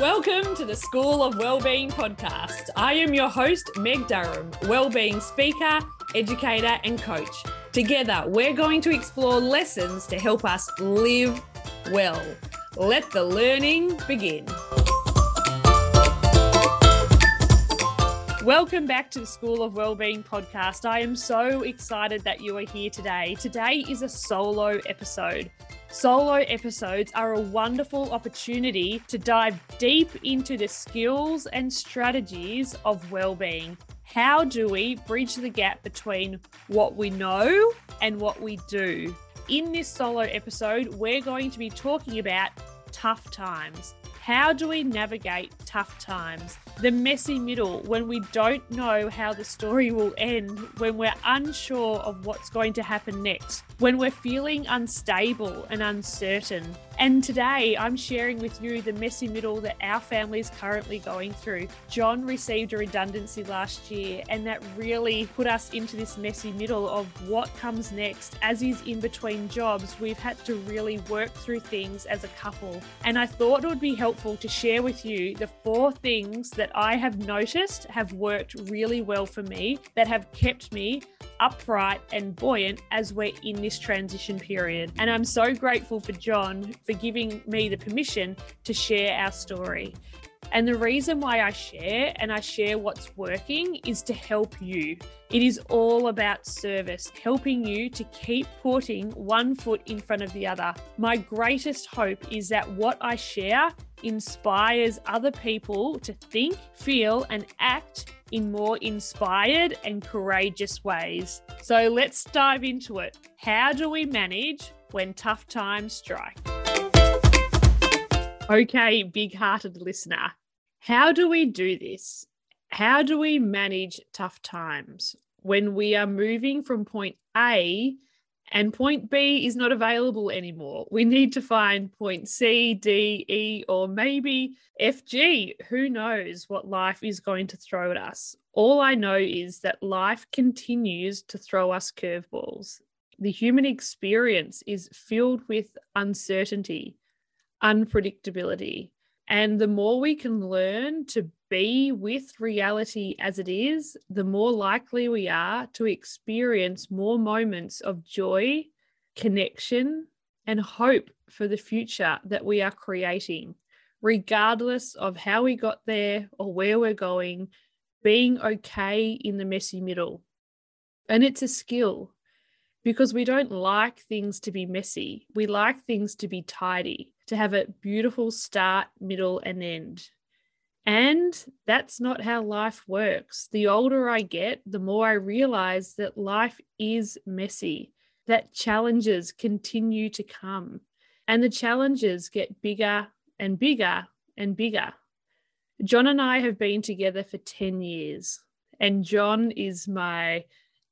Welcome to the School of Wellbeing podcast. I am your host, Meg Durham, wellbeing speaker, educator, and coach. Together, we're going to explore lessons to help us live well. Let the learning begin. Welcome back to the School of Wellbeing podcast. I am so excited that you are here today. Today is a solo episode. Solo episodes are a wonderful opportunity to dive deep into the skills and strategies of well-being. How do we bridge the gap between what we know and what we do? In this solo episode, we're going to be talking about tough times. How do we navigate tough times? the messy middle when we don't know how the story will end, when we're unsure of what's going to happen next, when we're feeling unstable and uncertain. And today I'm sharing with you the messy middle that our family is currently going through. John received a redundancy last year, and that really put us into this messy middle of what comes next. As he's in between jobs, we've had to really work through things as a couple. And I thought it would be helpful to share with you the four things that I have noticed have worked really well for me, that have kept me upright and buoyant as we're in this transition period. And I'm so grateful for John for giving me the permission to share our story. And the reason why I share and I share what's working is to help you. It is all about service, helping you to keep putting one foot in front of the other. My greatest hope is that what I share inspires other people to think, feel, and act in more inspired and courageous ways. So let's dive into it. How do we manage when tough times strike? Okay, big hearted listener, how do we do this? How do we manage tough times when we are moving from point A and point B is not available anymore? We need to find point C, D, E, or maybe F, G. Who knows what life is going to throw at us? All I know is that life continues to throw us curveballs. The human experience is filled with uncertainty unpredictability. And the more we can learn to be with reality as it is, the more likely we are to experience more moments of joy, connection, and hope for the future that we are creating, regardless of how we got there or where we're going, being okay in the messy middle. And it's a skill because we don't like things to be messy. We like things to be tidy to have a beautiful start, middle, and end. And that's not how life works. The older I get, the more I realize that life is messy, that challenges continue to come, and the challenges get bigger and bigger and bigger. John and I have been together for 10 years, and John is my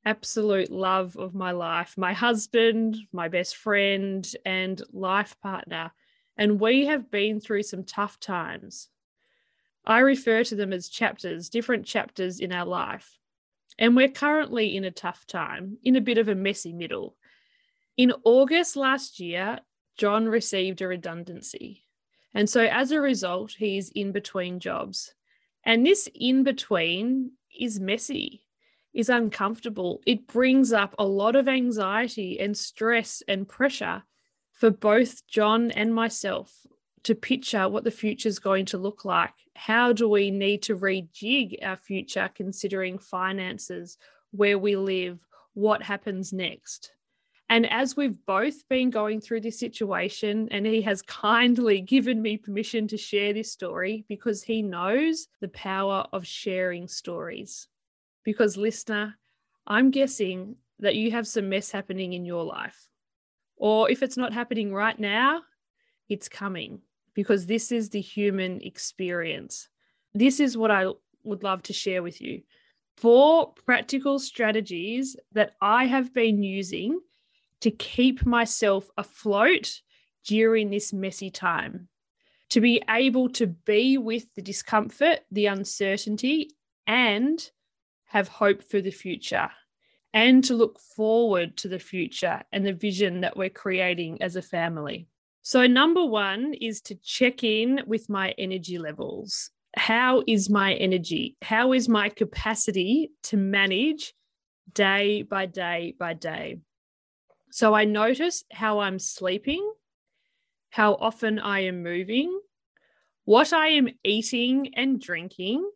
absolute love of my life, my husband, my best friend, and life partner and we have been through some tough times. I refer to them as chapters, different chapters in our life. And we're currently in a tough time, in a bit of a messy middle. In August last year, John received a redundancy. And so as a result, he's in between jobs. And this in between is messy, is uncomfortable. It brings up a lot of anxiety and stress and pressure for both John and myself to picture what the future is going to look like. How do we need to rejig our future considering finances, where we live, what happens next? And as we've both been going through this situation, and he has kindly given me permission to share this story because he knows the power of sharing stories. Because, listener, I'm guessing that you have some mess happening in your life. Or if it's not happening right now, it's coming because this is the human experience. This is what I would love to share with you. Four practical strategies that I have been using to keep myself afloat during this messy time, to be able to be with the discomfort, the uncertainty, and have hope for the future and to look forward to the future and the vision that we're creating as a family. So, number one is to check in with my energy levels. How is my energy? How is my capacity to manage day by day by day? So, I notice how I'm sleeping, how often I am moving, what I am eating and drinking.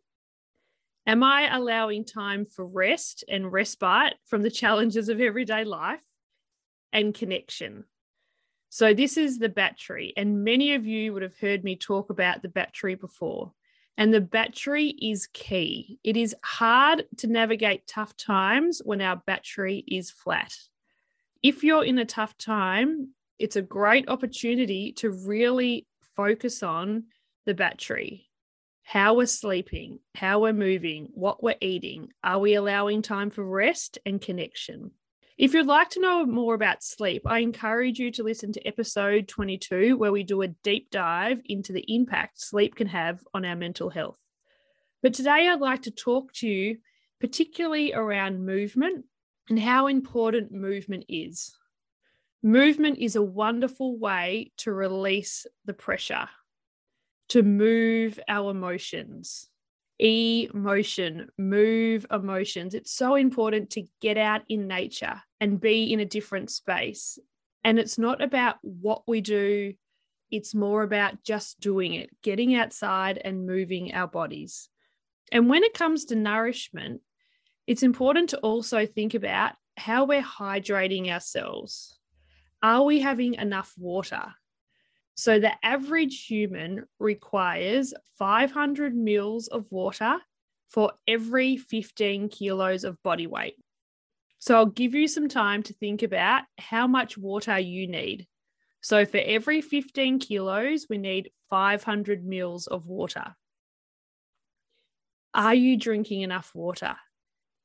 Am I allowing time for rest and respite from the challenges of everyday life and connection? So, this is the battery, and many of you would have heard me talk about the battery before. And the battery is key. It is hard to navigate tough times when our battery is flat. If you're in a tough time, it's a great opportunity to really focus on the battery how we're sleeping, how we're moving, what we're eating. Are we allowing time for rest and connection? If you'd like to know more about sleep, I encourage you to listen to episode 22, where we do a deep dive into the impact sleep can have on our mental health. But today, I'd like to talk to you particularly around movement and how important movement is. Movement is a wonderful way to release the pressure, to move our emotions emotion, move emotions. It's so important to get out in nature and be in a different space. And it's not about what we do, it's more about just doing it, getting outside and moving our bodies. And when it comes to nourishment, it's important to also think about how we're hydrating ourselves. Are we having enough water? So the average human requires 500 mils of water for every 15 kilos of body weight. So I'll give you some time to think about how much water you need. So for every 15 kilos, we need 500 mils of water. Are you drinking enough water?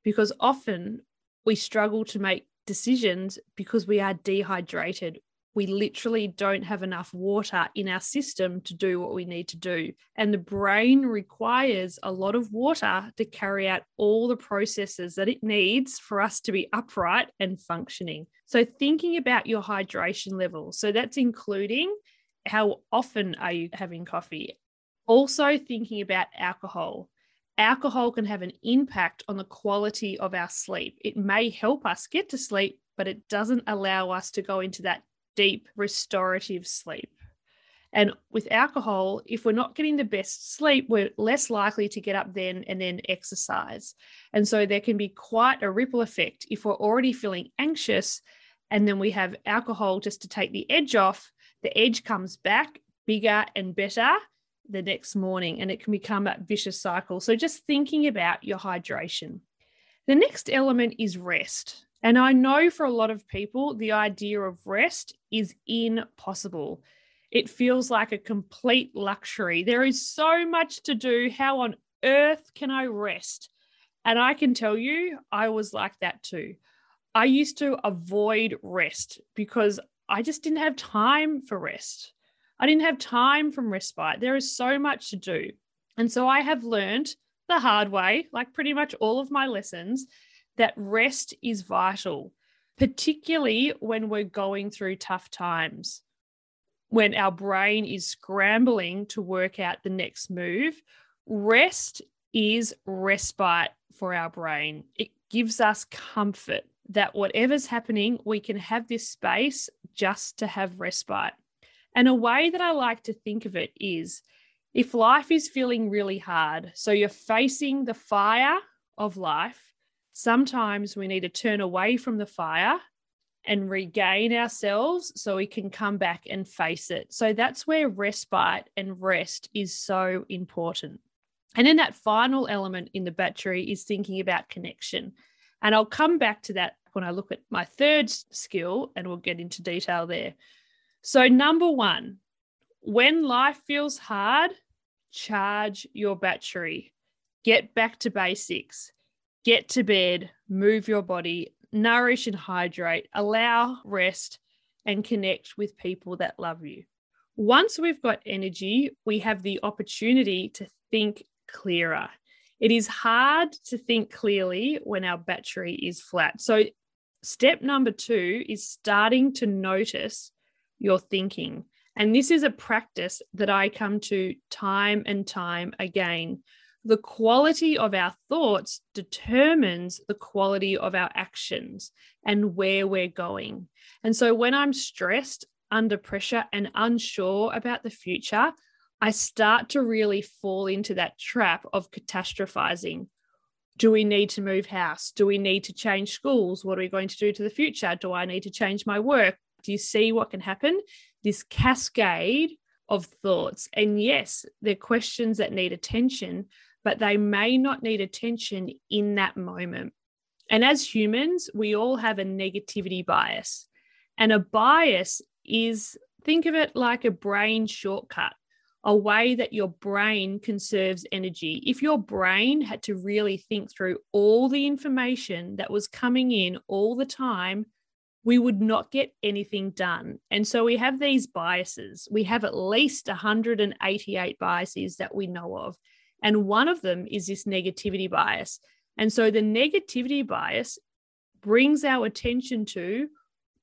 Because often we struggle to make decisions because we are dehydrated we literally don't have enough water in our system to do what we need to do. And the brain requires a lot of water to carry out all the processes that it needs for us to be upright and functioning. So, thinking about your hydration level. So, that's including how often are you having coffee? Also, thinking about alcohol. Alcohol can have an impact on the quality of our sleep. It may help us get to sleep, but it doesn't allow us to go into that deep restorative sleep. And with alcohol, if we're not getting the best sleep, we're less likely to get up then and then exercise. And so there can be quite a ripple effect if we're already feeling anxious and then we have alcohol just to take the edge off, the edge comes back bigger and better the next morning and it can become a vicious cycle. So just thinking about your hydration. The next element is rest. And I know for a lot of people, the idea of rest is impossible. It feels like a complete luxury. There is so much to do. How on earth can I rest? And I can tell you, I was like that too. I used to avoid rest because I just didn't have time for rest. I didn't have time from respite. There is so much to do. And so I have learned the hard way, like pretty much all of my lessons, that rest is vital, particularly when we're going through tough times, when our brain is scrambling to work out the next move. Rest is respite for our brain. It gives us comfort that whatever's happening, we can have this space just to have respite. And a way that I like to think of it is if life is feeling really hard, so you're facing the fire of life, sometimes we need to turn away from the fire and regain ourselves so we can come back and face it. So that's where respite and rest is so important. And then that final element in the battery is thinking about connection. And I'll come back to that when I look at my third skill and we'll get into detail there. So, number one, when life feels hard, charge your battery. Get back to basics get to bed, move your body, nourish and hydrate, allow rest, and connect with people that love you. Once we've got energy, we have the opportunity to think clearer. It is hard to think clearly when our battery is flat. So, step number two is starting to notice your thinking. And this is a practice that I come to time and time again. The quality of our thoughts determines the quality of our actions and where we're going. And so when I'm stressed, under pressure, and unsure about the future, I start to really fall into that trap of catastrophizing. Do we need to move house? Do we need to change schools? What are we going to do to the future? Do I need to change my work? Do you see what can happen? This cascade of thoughts. And yes, they're questions that need attention, but they may not need attention in that moment. And as humans, we all have a negativity bias. And a bias is think of it like a brain shortcut, a way that your brain conserves energy. If your brain had to really think through all the information that was coming in all the time, we would not get anything done. And so we have these biases. We have at least 188 biases that we know of. And one of them is this negativity bias. And so the negativity bias brings our attention to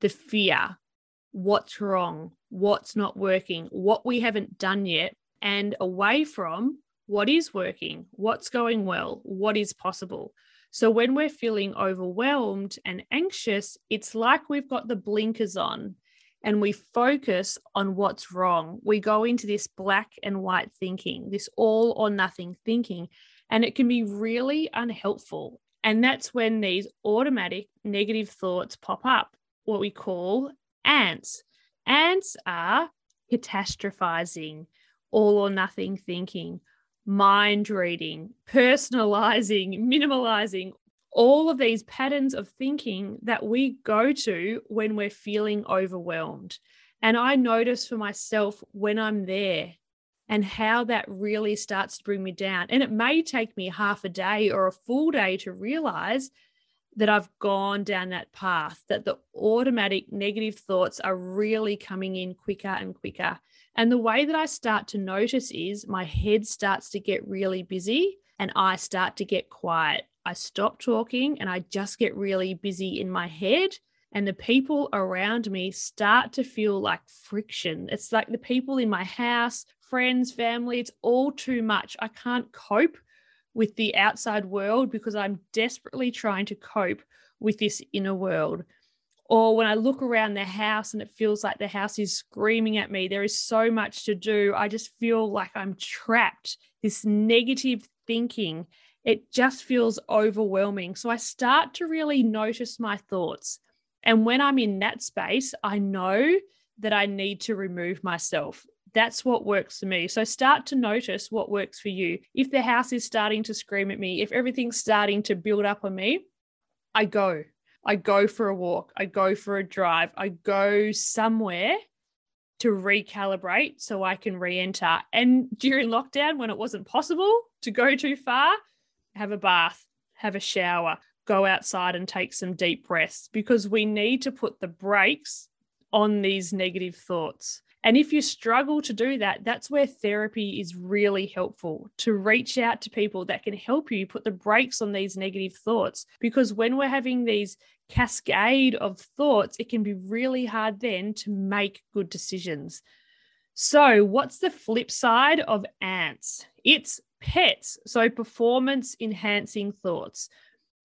the fear, what's wrong, what's not working, what we haven't done yet, and away from what is working, what's going well, what is possible. So when we're feeling overwhelmed and anxious, it's like we've got the blinkers on and we focus on what's wrong. We go into this black and white thinking, this all or nothing thinking, and it can be really unhelpful. And that's when these automatic negative thoughts pop up, what we call ants. Ants are catastrophizing, all or nothing thinking, mind reading, personalizing, minimalizing, all of these patterns of thinking that we go to when we're feeling overwhelmed. And I notice for myself when I'm there and how that really starts to bring me down. And it may take me half a day or a full day to realize that I've gone down that path, that the automatic negative thoughts are really coming in quicker and quicker. And the way that I start to notice is my head starts to get really busy and I start to get quiet. I stop talking and I just get really busy in my head. And the people around me start to feel like friction. It's like the people in my house, friends, family, it's all too much. I can't cope with the outside world because I'm desperately trying to cope with this inner world. Or when I look around the house and it feels like the house is screaming at me, there is so much to do. I just feel like I'm trapped. This negative thinking, it just feels overwhelming. So I start to really notice my thoughts. And when I'm in that space, I know that I need to remove myself. That's what works for me. So start to notice what works for you. If the house is starting to scream at me, if everything's starting to build up on me, I go. I go for a walk. I go for a drive. I go somewhere to recalibrate so I can re enter. And during lockdown, when it wasn't possible to go too far, have a bath, have a shower, go outside and take some deep breaths because we need to put the brakes on these negative thoughts. And if you struggle to do that, that's where therapy is really helpful to reach out to people that can help you put the brakes on these negative thoughts. Because when we're having these cascade of thoughts, it can be really hard then to make good decisions. So, what's the flip side of ants? It's pets. So, performance enhancing thoughts.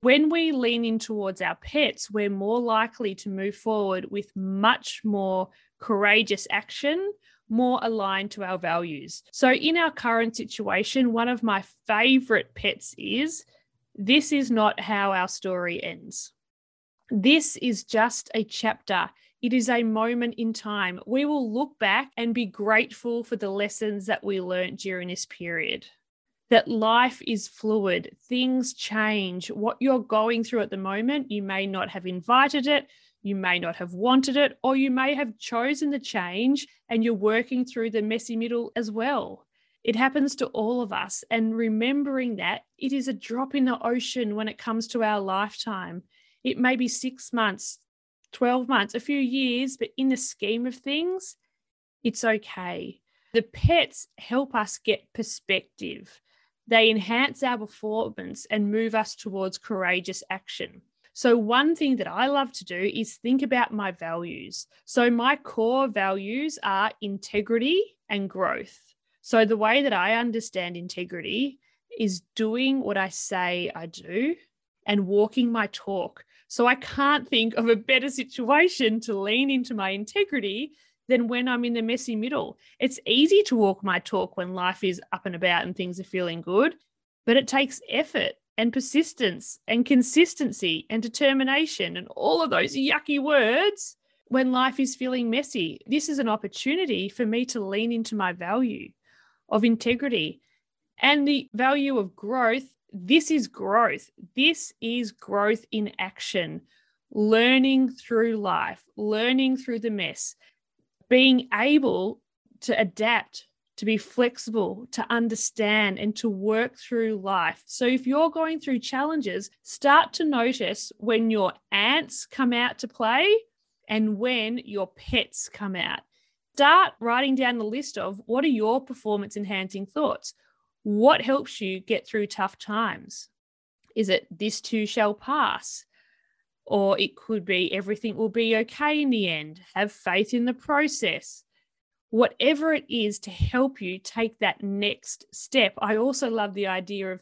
When we lean in towards our pets, we're more likely to move forward with much more courageous action, more aligned to our values. So, in our current situation, one of my favorite pets is this is not how our story ends. This is just a chapter. It is a moment in time. We will look back and be grateful for the lessons that we learned during this period. That life is fluid, things change. What you're going through at the moment, you may not have invited it, you may not have wanted it, or you may have chosen the change and you're working through the messy middle as well. It happens to all of us. And remembering that it is a drop in the ocean when it comes to our lifetime. It may be six months, 12 months, a few years, but in the scheme of things, it's okay. The pets help us get perspective. They enhance our performance and move us towards courageous action. So, one thing that I love to do is think about my values. So, my core values are integrity and growth. So, the way that I understand integrity is doing what I say I do and walking my talk. So, I can't think of a better situation to lean into my integrity than when I'm in the messy middle. It's easy to walk my talk when life is up and about and things are feeling good, but it takes effort and persistence and consistency and determination and all of those yucky words when life is feeling messy. This is an opportunity for me to lean into my value of integrity and the value of growth. This is growth. This is growth in action, learning through life, learning through the mess, being able to adapt to be flexible, to understand, and to work through life. So, if you're going through challenges, start to notice when your ants come out to play and when your pets come out. Start writing down the list of what are your performance enhancing thoughts? What helps you get through tough times? Is it this too shall pass? Or it could be everything will be okay in the end. Have faith in the process whatever it is to help you take that next step. I also love the idea of,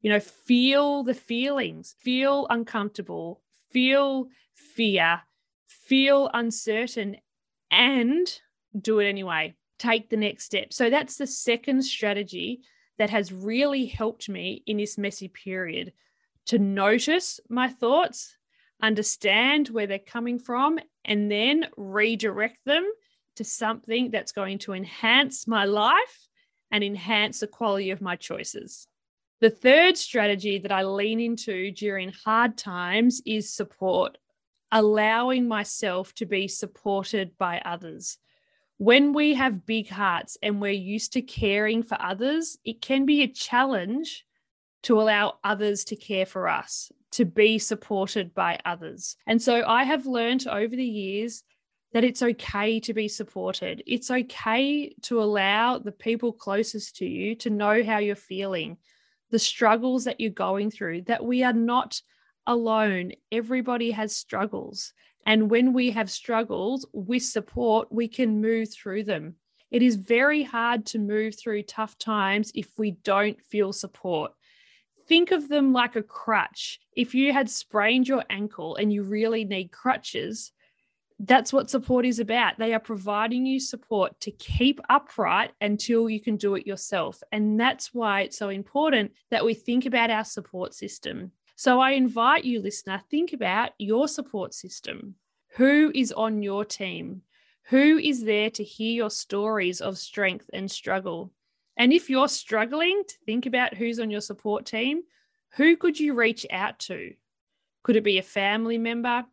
you know, feel the feelings, feel uncomfortable, feel fear, feel uncertain, and do it anyway. Take the next step. So that's the second strategy that has really helped me in this messy period to notice my thoughts, understand where they're coming from, and then redirect them to something that's going to enhance my life and enhance the quality of my choices. The third strategy that I lean into during hard times is support, allowing myself to be supported by others. When we have big hearts and we're used to caring for others, it can be a challenge to allow others to care for us, to be supported by others. And so I have learned over the years that it's okay to be supported. It's okay to allow the people closest to you to know how you're feeling, the struggles that you're going through, that we are not alone. Everybody has struggles. And when we have struggles with support, we can move through them. It is very hard to move through tough times if we don't feel support. Think of them like a crutch. If you had sprained your ankle and you really need crutches, that's what support is about. They are providing you support to keep upright until you can do it yourself. And that's why it's so important that we think about our support system. So I invite you, listener, think about your support system. Who is on your team? Who is there to hear your stories of strength and struggle? And if you're struggling to think about who's on your support team, who could you reach out to? Could it be a family member,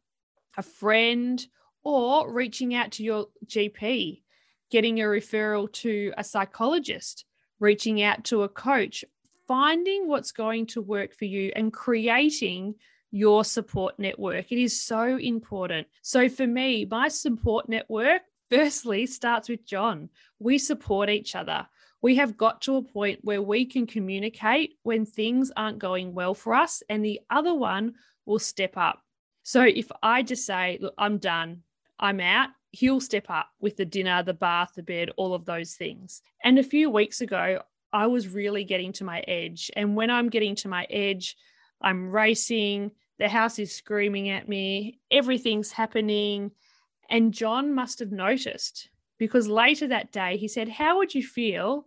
a friend, or reaching out to your GP, getting a referral to a psychologist, reaching out to a coach, finding what's going to work for you and creating your support network. It is so important. So, for me, my support network firstly starts with John. We support each other. We have got to a point where we can communicate when things aren't going well for us, and the other one will step up. So, if I just say, Look, I'm done, I'm out, he'll step up with the dinner, the bath, the bed, all of those things. And a few weeks ago, I was really getting to my edge. And when I'm getting to my edge, I'm racing, the house is screaming at me, everything's happening. And John must have noticed because later that day he said, How would you feel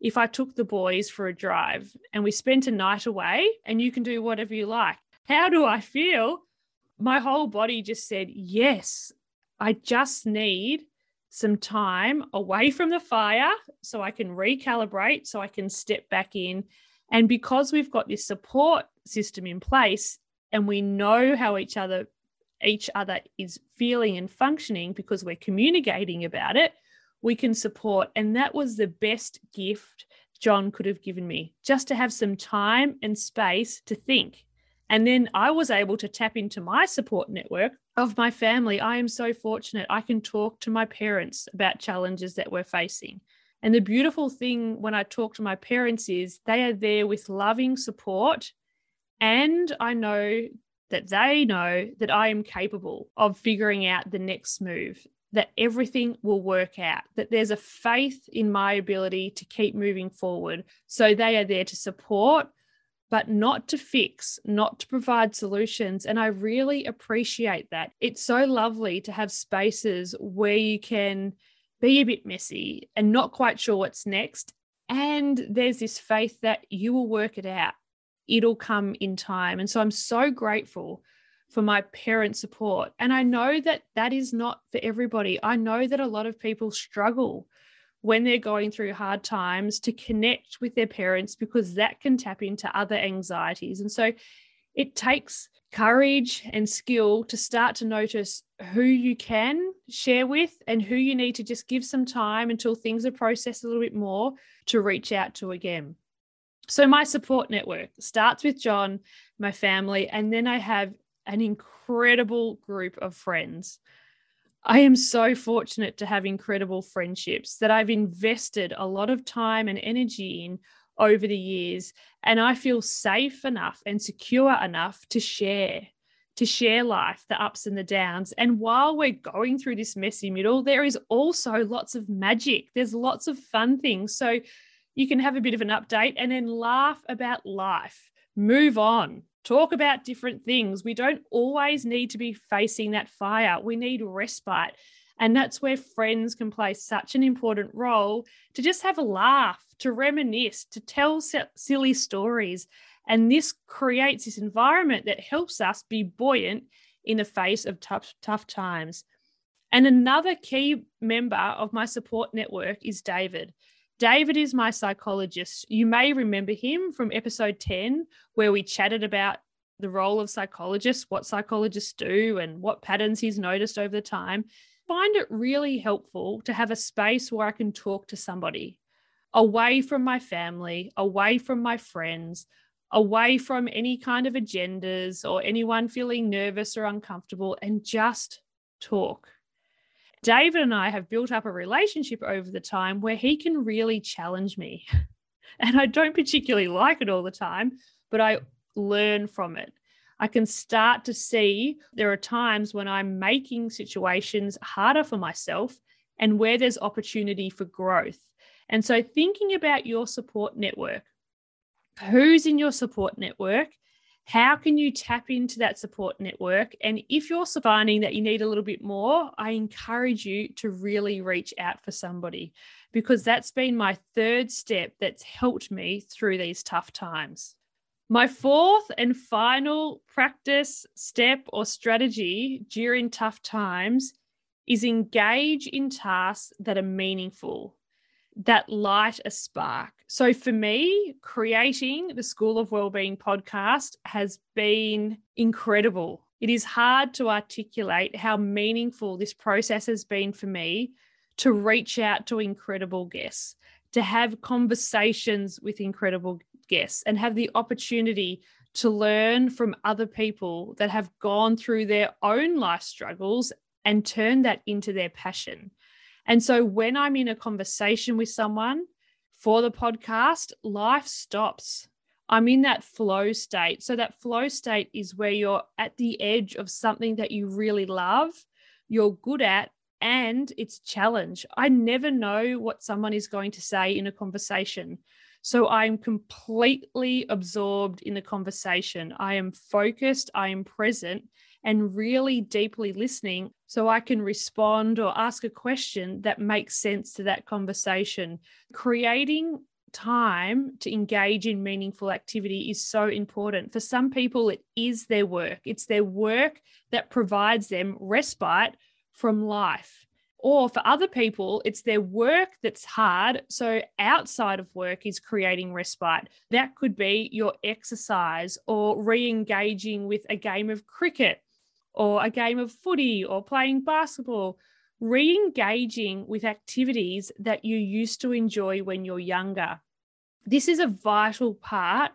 if I took the boys for a drive and we spent a night away and you can do whatever you like? How do I feel? My whole body just said, Yes, I just need some time away from the fire so I can recalibrate, so I can step back in. And because we've got this support system in place and we know how each other each other is feeling and functioning because we're communicating about it, we can support. And that was the best gift John could have given me, just to have some time and space to think. And then I was able to tap into my support network of my family. I am so fortunate. I can talk to my parents about challenges that we're facing. And the beautiful thing when I talk to my parents is they are there with loving support. And I know that they know that I am capable of figuring out the next move, that everything will work out, that there's a faith in my ability to keep moving forward. So they are there to support, but not to fix, not to provide solutions. And I really appreciate that. It's so lovely to have spaces where you can be a bit messy and not quite sure what's next. And there's this faith that you will work it out, it'll come in time. And so I'm so grateful for my parent support. And I know that that is not for everybody. I know that a lot of people struggle when they're going through hard times to connect with their parents because that can tap into other anxieties. And so it takes courage and skill to start to notice who you can share with and who you need to just give some time until things are processed a little bit more to reach out to again. So, my support network starts with John, my family, and then I have an incredible group of friends. I am so fortunate to have incredible friendships that I've invested a lot of time and energy in over the years. And I feel safe enough and secure enough to share, to share life, the ups and the downs. And while we're going through this messy middle, there is also lots of magic. There's lots of fun things. So you can have a bit of an update and then laugh about life, move on, talk about different things. We don't always need to be facing that fire. We need respite. And that's where friends can play such an important role to just have a laugh, to reminisce, to tell silly stories. And this creates this environment that helps us be buoyant in the face of tough, tough times. And another key member of my support network is David. David is my psychologist. You may remember him from episode 10, where we chatted about the role of psychologists, what psychologists do, and what patterns he's noticed over the time. Find it really helpful to have a space where I can talk to somebody away from my family, away from my friends, away from any kind of agendas or anyone feeling nervous or uncomfortable, and just talk. David and I have built up a relationship over the time where he can really challenge me. And I don't particularly like it all the time, but I learn from it. I can start to see there are times when I'm making situations harder for myself and where there's opportunity for growth. And so, thinking about your support network, who's in your support network how can you tap into that support network? And if you're finding that you need a little bit more, I encourage you to really reach out for somebody because that's been my third step that's helped me through these tough times. My fourth and final practice step or strategy during tough times is engage in tasks that are meaningful that light a spark. So for me, creating the School of Wellbeing podcast has been incredible. It is hard to articulate how meaningful this process has been for me to reach out to incredible guests, to have conversations with incredible guests, and have the opportunity to learn from other people that have gone through their own life struggles and turn that into their passion. And so when I'm in a conversation with someone for the podcast, life stops. I'm in that flow state. So, that flow state is where you're at the edge of something that you really love, you're good at, and it's challenge. I never know what someone is going to say in a conversation. So I'm completely absorbed in the conversation. I am focused, I am present, and really deeply listening so I can respond or ask a question that makes sense to that conversation. Creating time to engage in meaningful activity is so important. For some people, it is their work, it's their work that provides them respite from life. Or for other people, it's their work that's hard. So outside of work is creating respite. That could be your exercise or re engaging with a game of cricket or a game of footy or playing basketball, re engaging with activities that you used to enjoy when you're younger. This is a vital part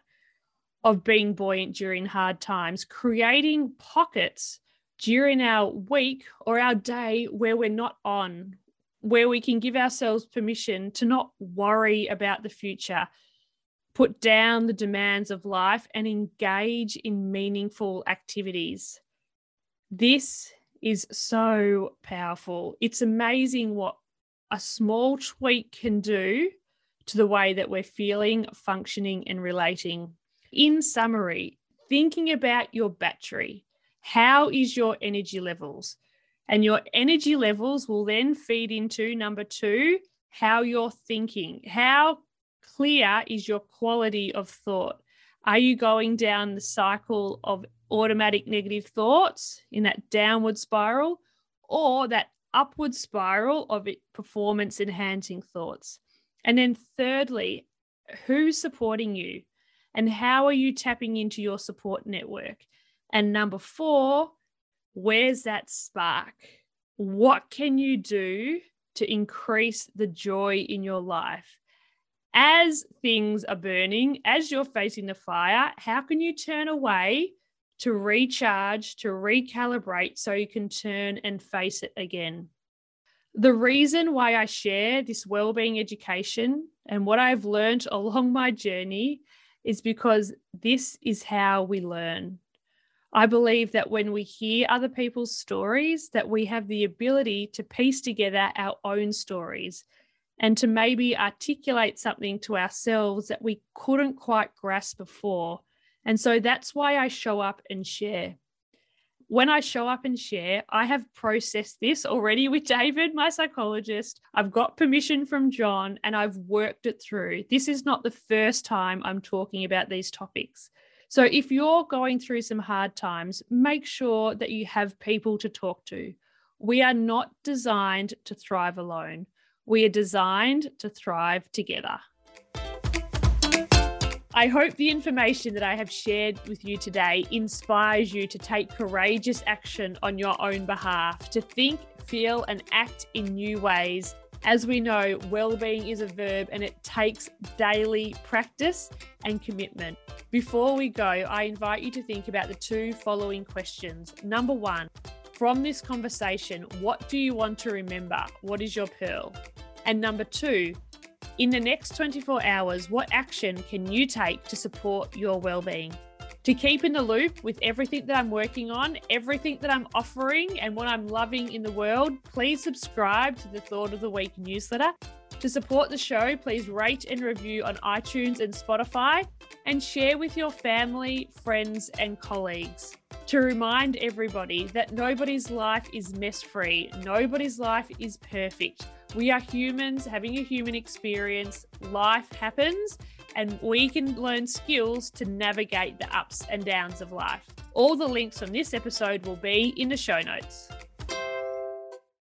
of being buoyant during hard times, creating pockets during our week or our day where we're not on, where we can give ourselves permission to not worry about the future, put down the demands of life, and engage in meaningful activities. This is so powerful. It's amazing what a small tweak can do to the way that we're feeling, functioning, and relating. In summary, thinking about your battery. How is your energy levels? And your energy levels will then feed into number two, how you're thinking. How clear is your quality of thought? Are you going down the cycle of automatic negative thoughts in that downward spiral or that upward spiral of performance enhancing thoughts? And then, thirdly, who's supporting you and how are you tapping into your support network? And number four, where's that spark? What can you do to increase the joy in your life? As things are burning, as you're facing the fire, how can you turn away to recharge, to recalibrate so you can turn and face it again? The reason why I share this well-being education and what I've learned along my journey is because this is how we learn. I believe that when we hear other people's stories that we have the ability to piece together our own stories and to maybe articulate something to ourselves that we couldn't quite grasp before. And so that's why I show up and share when I show up and share, I have processed this already with David, my psychologist. I've got permission from John and I've worked it through. This is not the first time I'm talking about these topics. So if you're going through some hard times, make sure that you have people to talk to. We are not designed to thrive alone, we are designed to thrive together. I hope the information that I have shared with you today inspires you to take courageous action on your own behalf, to think, feel, and act in new ways. As we know, well-being is a verb and it takes daily practice and commitment. Before we go, I invite you to think about the two following questions. Number one, from this conversation, what do you want to remember? What is your pearl? And number two, in the next 24 hours, what action can you take to support your well-being? To keep in the loop with everything that I'm working on, everything that I'm offering, and what I'm loving in the world, please subscribe to the Thought of the Week newsletter. To support the show, please rate and review on iTunes and Spotify and share with your family, friends, and colleagues. To remind everybody that nobody's life is mess free, nobody's life is perfect. We are humans having a human experience. Life happens, and we can learn skills to navigate the ups and downs of life. All the links on this episode will be in the show notes.